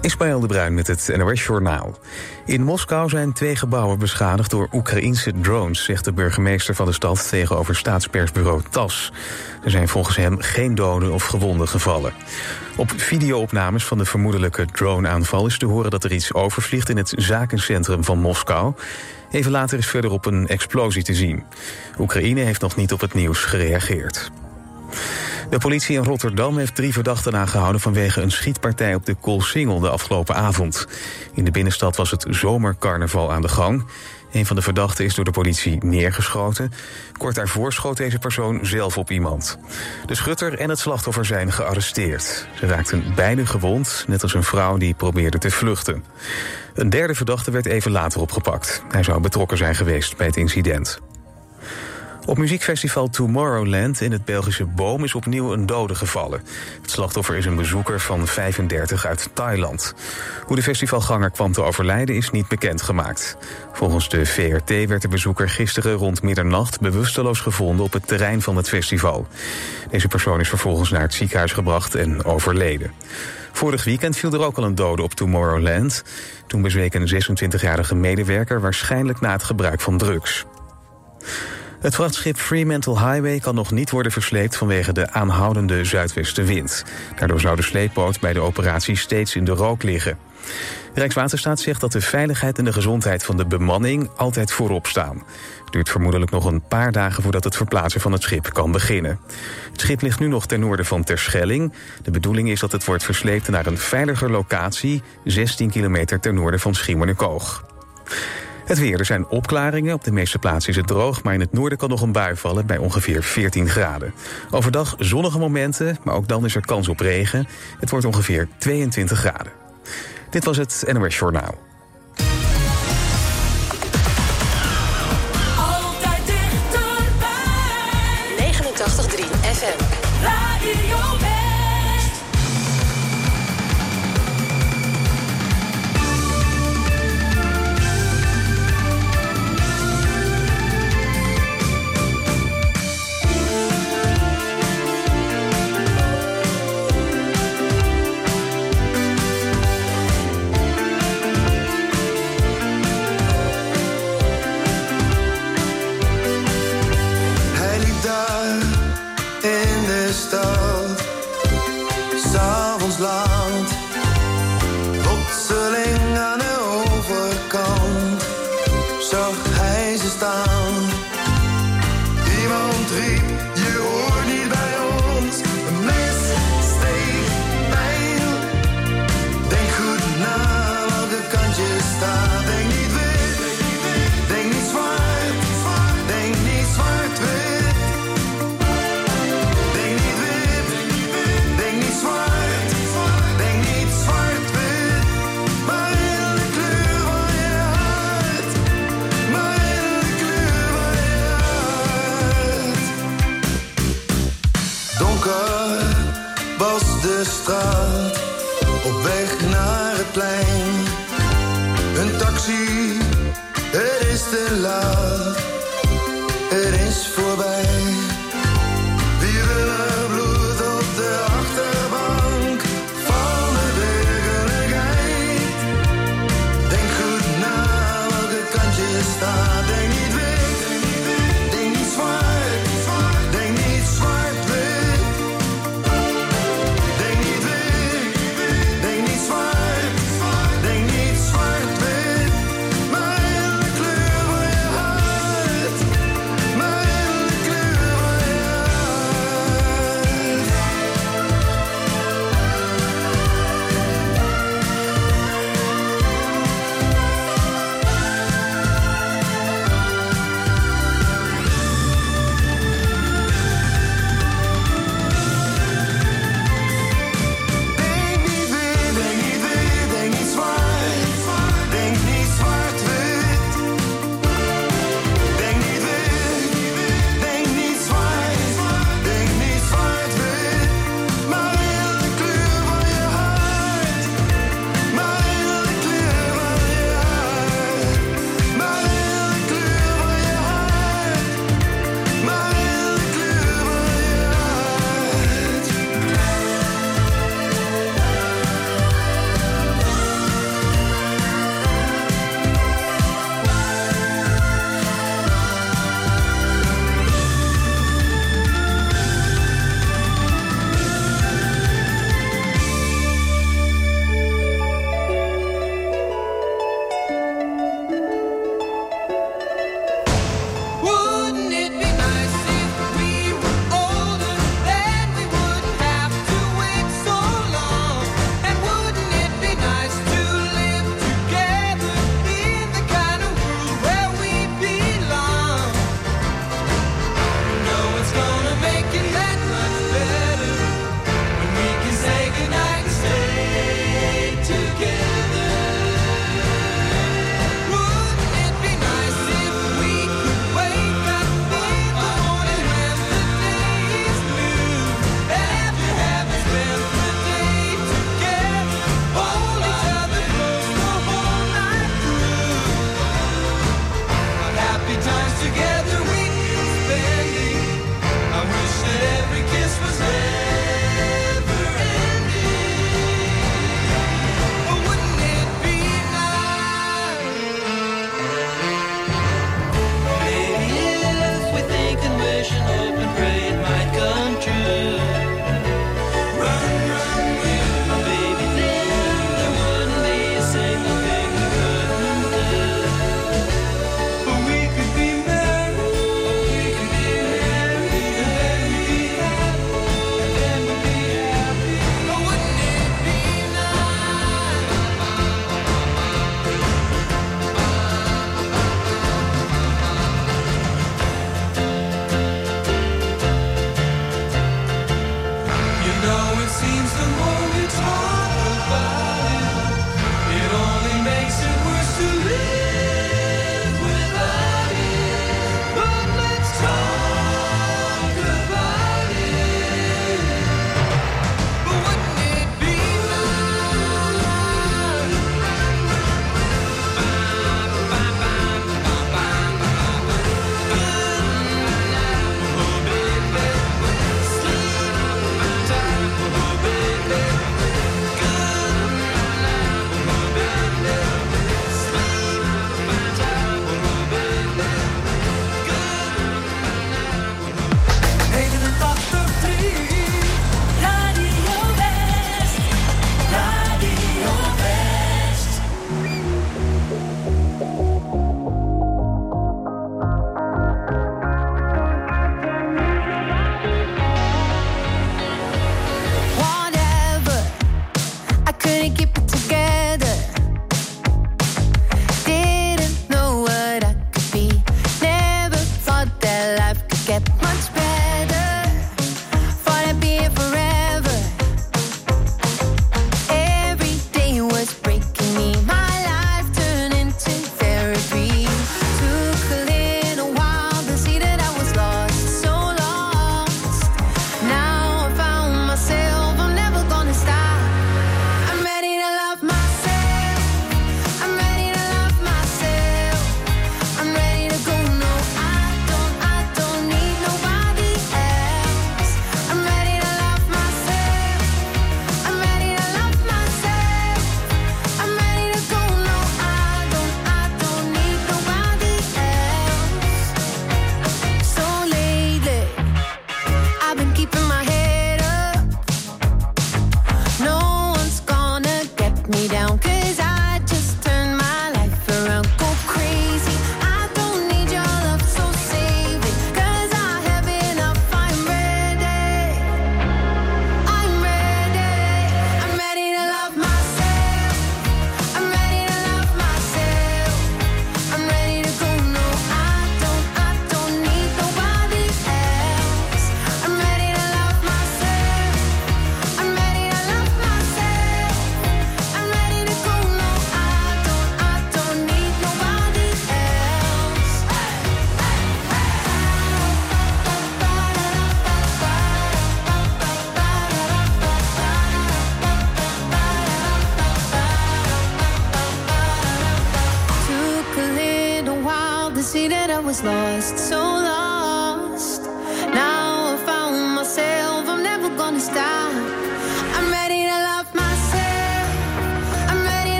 Ismaël de Bruin met het NOS Journaal. In Moskou zijn twee gebouwen beschadigd door Oekraïnse drones... zegt de burgemeester van de stad tegenover staatspersbureau TAS. Er zijn volgens hem geen doden of gewonden gevallen. Op videoopnames van de vermoedelijke drone-aanval is te horen dat er iets overvliegt... in het zakencentrum van Moskou. Even later is verderop een explosie te zien. Oekraïne heeft nog niet op het nieuws gereageerd. De politie in Rotterdam heeft drie verdachten aangehouden vanwege een schietpartij op de Koolsingel de afgelopen avond. In de binnenstad was het zomercarnaval aan de gang. Een van de verdachten is door de politie neergeschoten. Kort daarvoor schoot deze persoon zelf op iemand. De schutter en het slachtoffer zijn gearresteerd. Ze raakten beide gewond, net als een vrouw die probeerde te vluchten. Een derde verdachte werd even later opgepakt. Hij zou betrokken zijn geweest bij het incident. Op muziekfestival Tomorrowland in het Belgische Boom is opnieuw een dode gevallen. Het slachtoffer is een bezoeker van 35 uit Thailand. Hoe de festivalganger kwam te overlijden is niet bekendgemaakt. Volgens de VRT werd de bezoeker gisteren rond middernacht bewusteloos gevonden op het terrein van het festival. Deze persoon is vervolgens naar het ziekenhuis gebracht en overleden. Vorig weekend viel er ook al een dode op Tomorrowland. Toen bezweek een 26-jarige medewerker waarschijnlijk na het gebruik van drugs. Het vrachtschip Fremantle Highway kan nog niet worden versleept vanwege de aanhoudende zuidwestenwind. Daardoor zou de sleepboot bij de operatie steeds in de rook liggen. Rijkswaterstaat zegt dat de veiligheid en de gezondheid van de bemanning altijd voorop staan. Het duurt vermoedelijk nog een paar dagen voordat het verplaatsen van het schip kan beginnen. Het schip ligt nu nog ten noorden van Terschelling. De bedoeling is dat het wordt versleept naar een veiliger locatie, 16 kilometer ten noorden van Schiermonnikoog. Het weer, er zijn opklaringen. Op de meeste plaatsen is het droog, maar in het noorden kan nog een bui vallen bij ongeveer 14 graden. Overdag zonnige momenten, maar ook dan is er kans op regen. Het wordt ongeveer 22 graden. Dit was het NOS Journaal.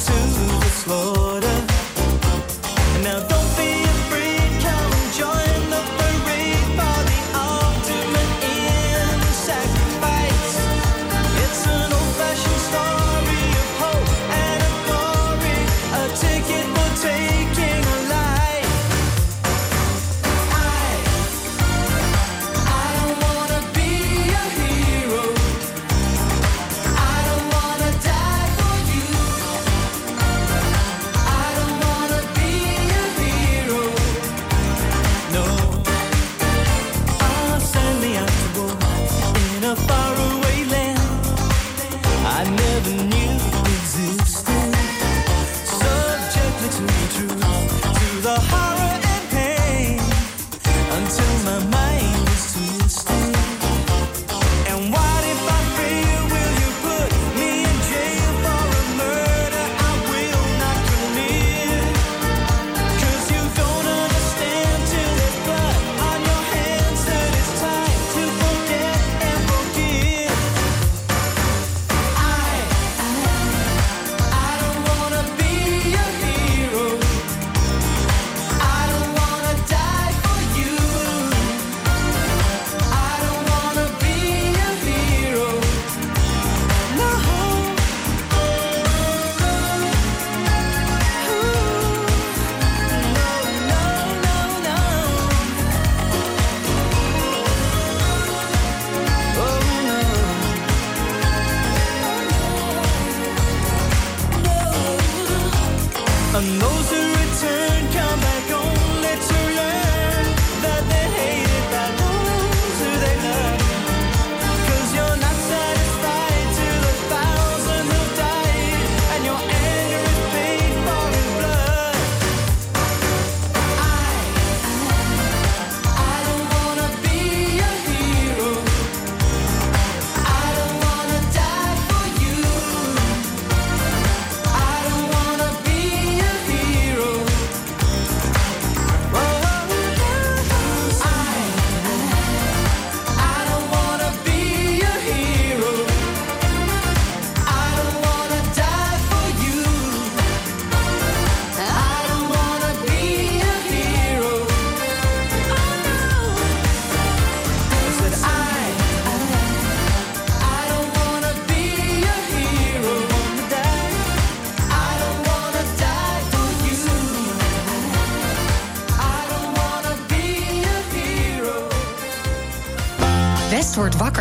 To the slaughter.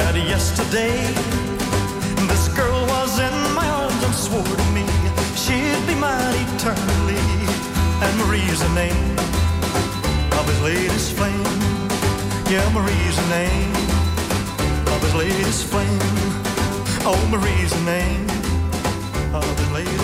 that yesterday this girl was in my arms and swore to me she'd be mine eternally. And Marie's the name of his latest flame. Yeah, Marie's the name of his latest flame. Oh, Marie's the name of his latest.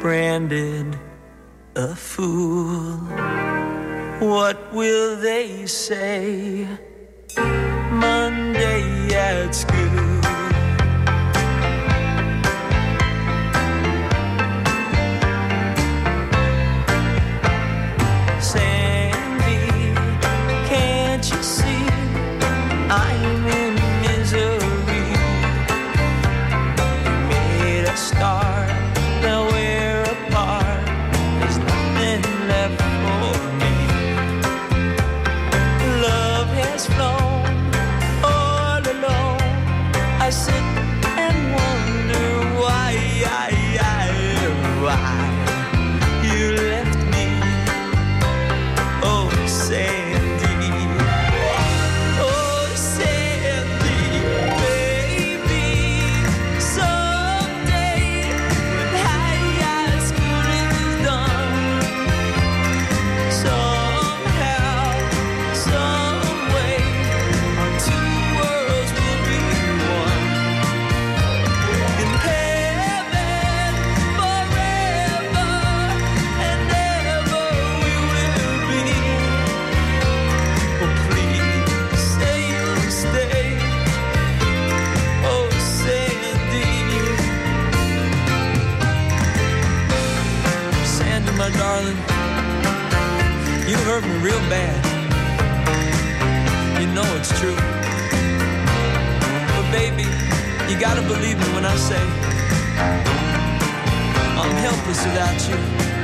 branded a fool. What will they say Monday at school? Darling, you hurt me real bad. You know it's true. But baby, you gotta believe me when I say I'm helpless without you.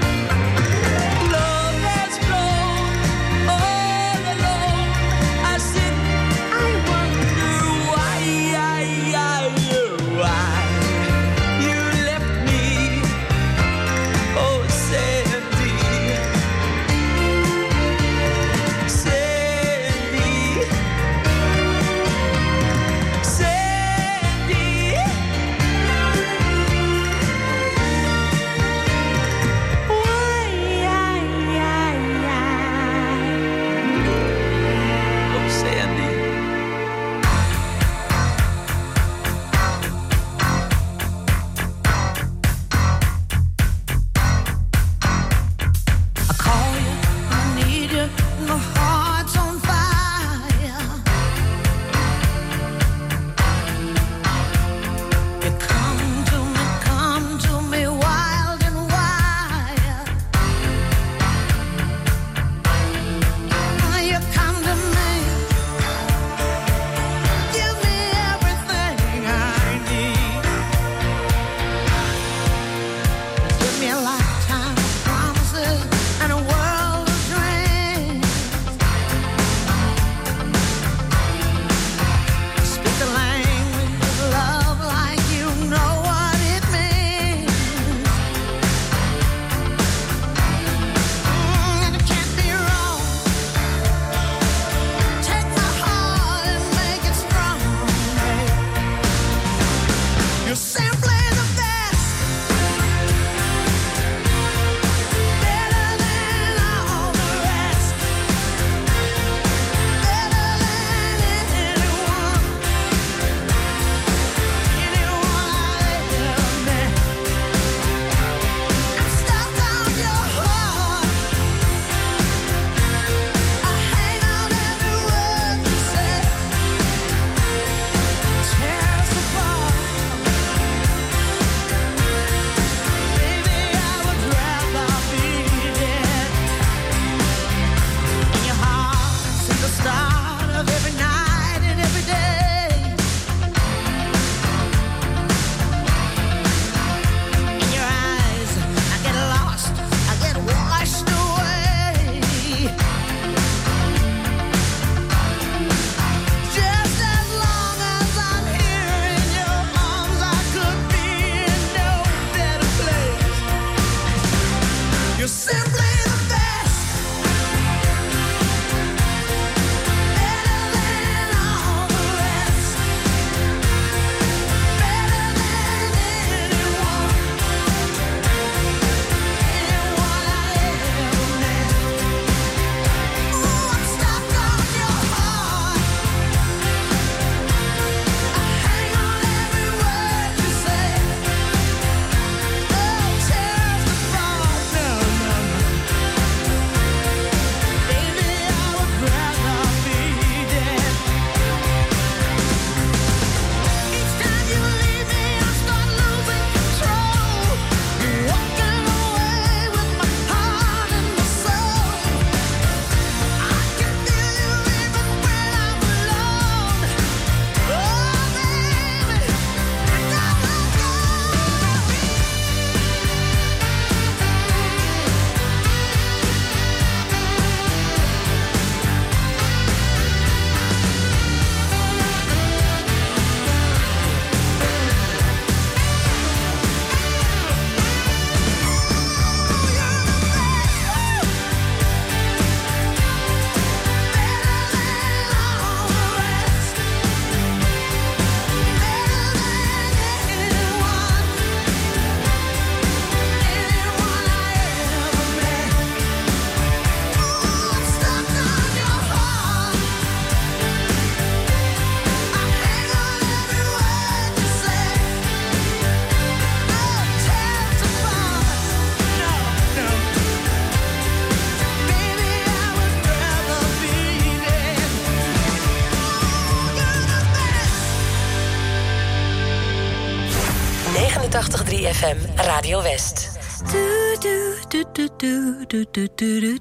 West. Do do do do do do do do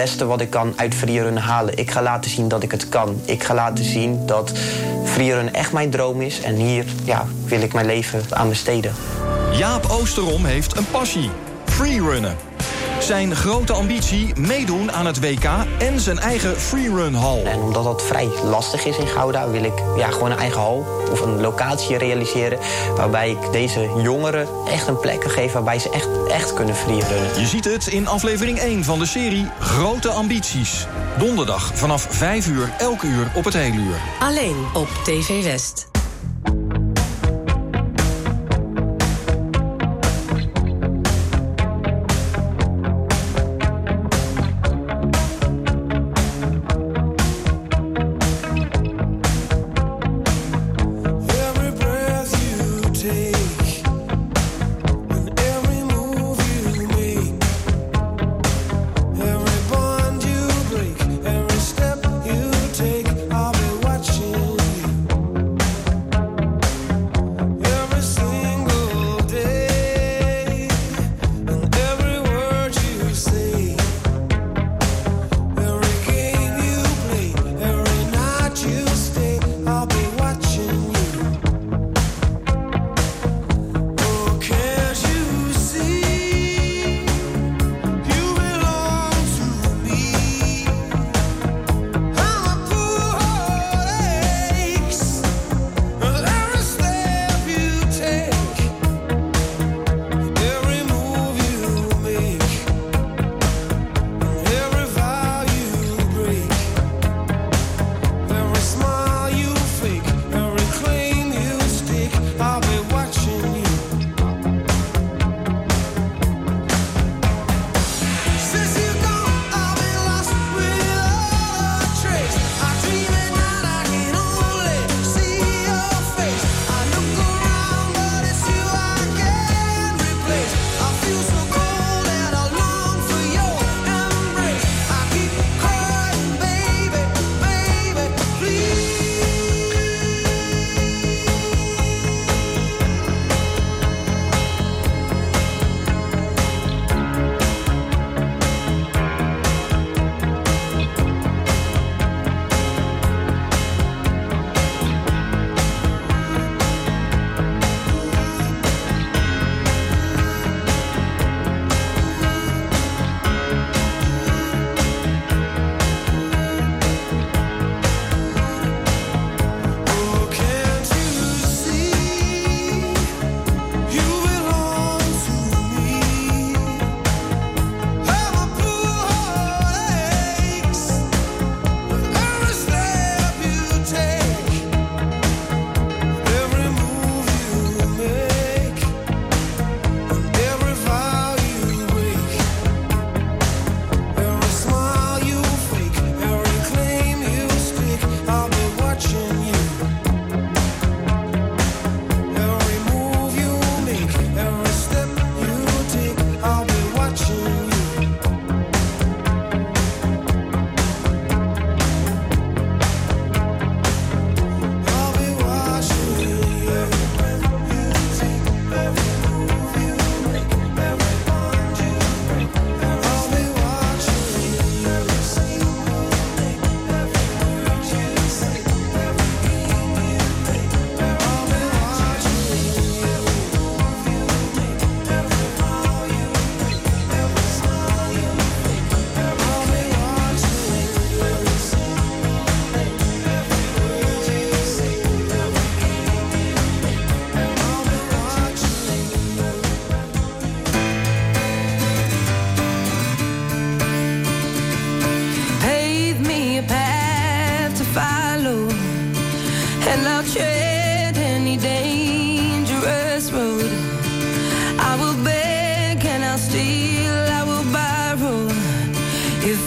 beste wat ik kan uit freerun halen. Ik ga laten zien dat ik het kan. Ik ga laten zien dat freerun echt mijn droom is. En hier ja, wil ik mijn leven aan besteden. Jaap Oosterom heeft een passie. Freerunnen zijn grote ambitie meedoen aan het WK en zijn eigen freerun hal. En omdat dat vrij lastig is in Gouda, wil ik ja, gewoon een eigen hal of een locatie realiseren. Waarbij ik deze jongeren echt een plek geef, waarbij ze echt, echt kunnen freerunnen. Je ziet het in aflevering 1 van de serie Grote Ambities. Donderdag vanaf 5 uur, elk uur op het hele uur. Alleen op TV West.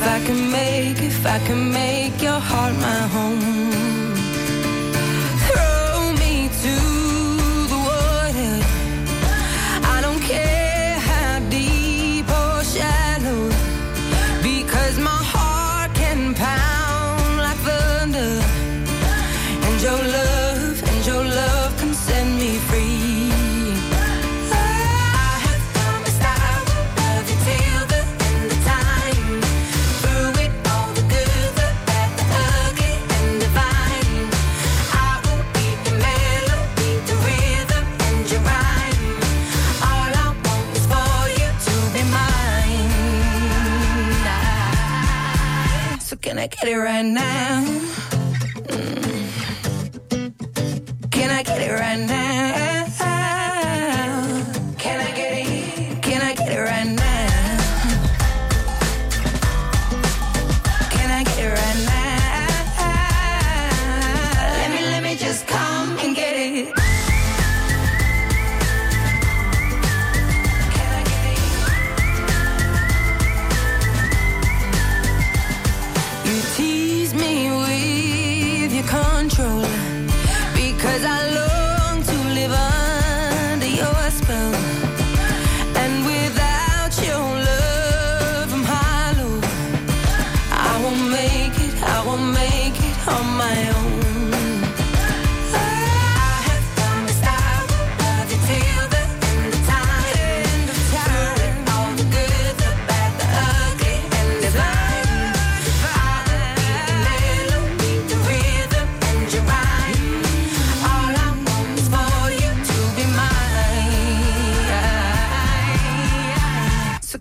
If I can make, if I can make your heart my home. it right now.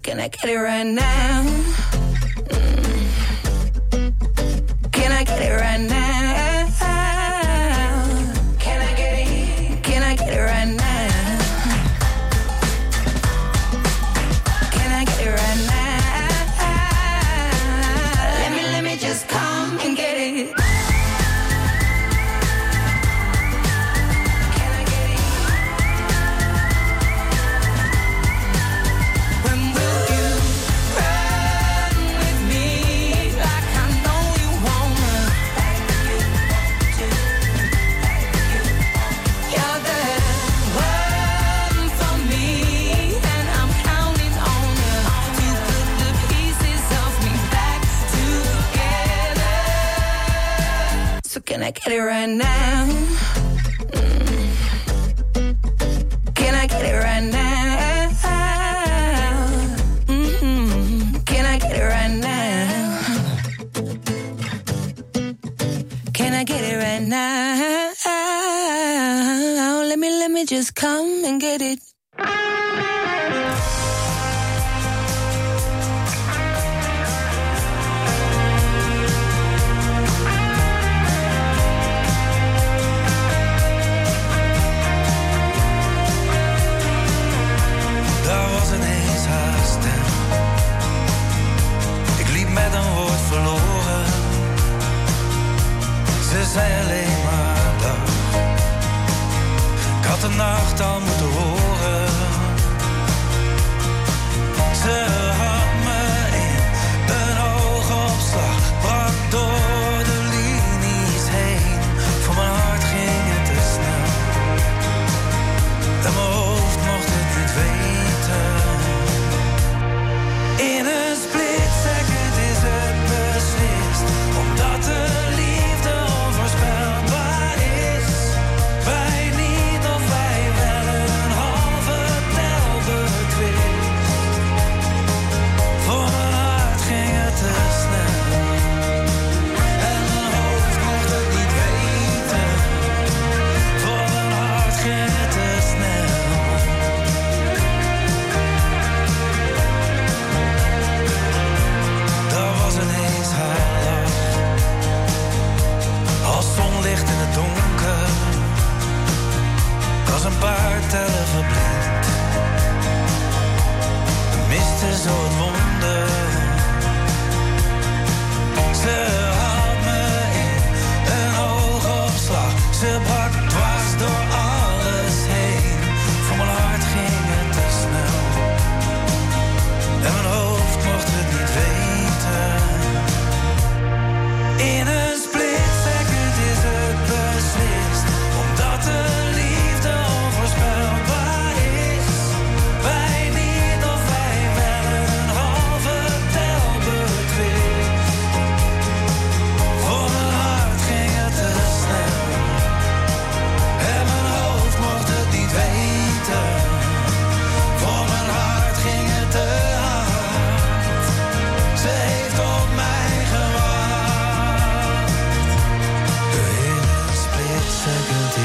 can I get it right now? party right now.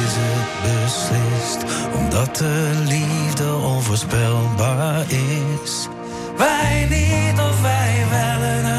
is het beslist, omdat de liefde onvoorspelbaar is. Wij niet of wij wel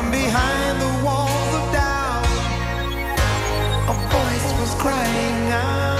From behind the walls of doubt, a voice was crying out.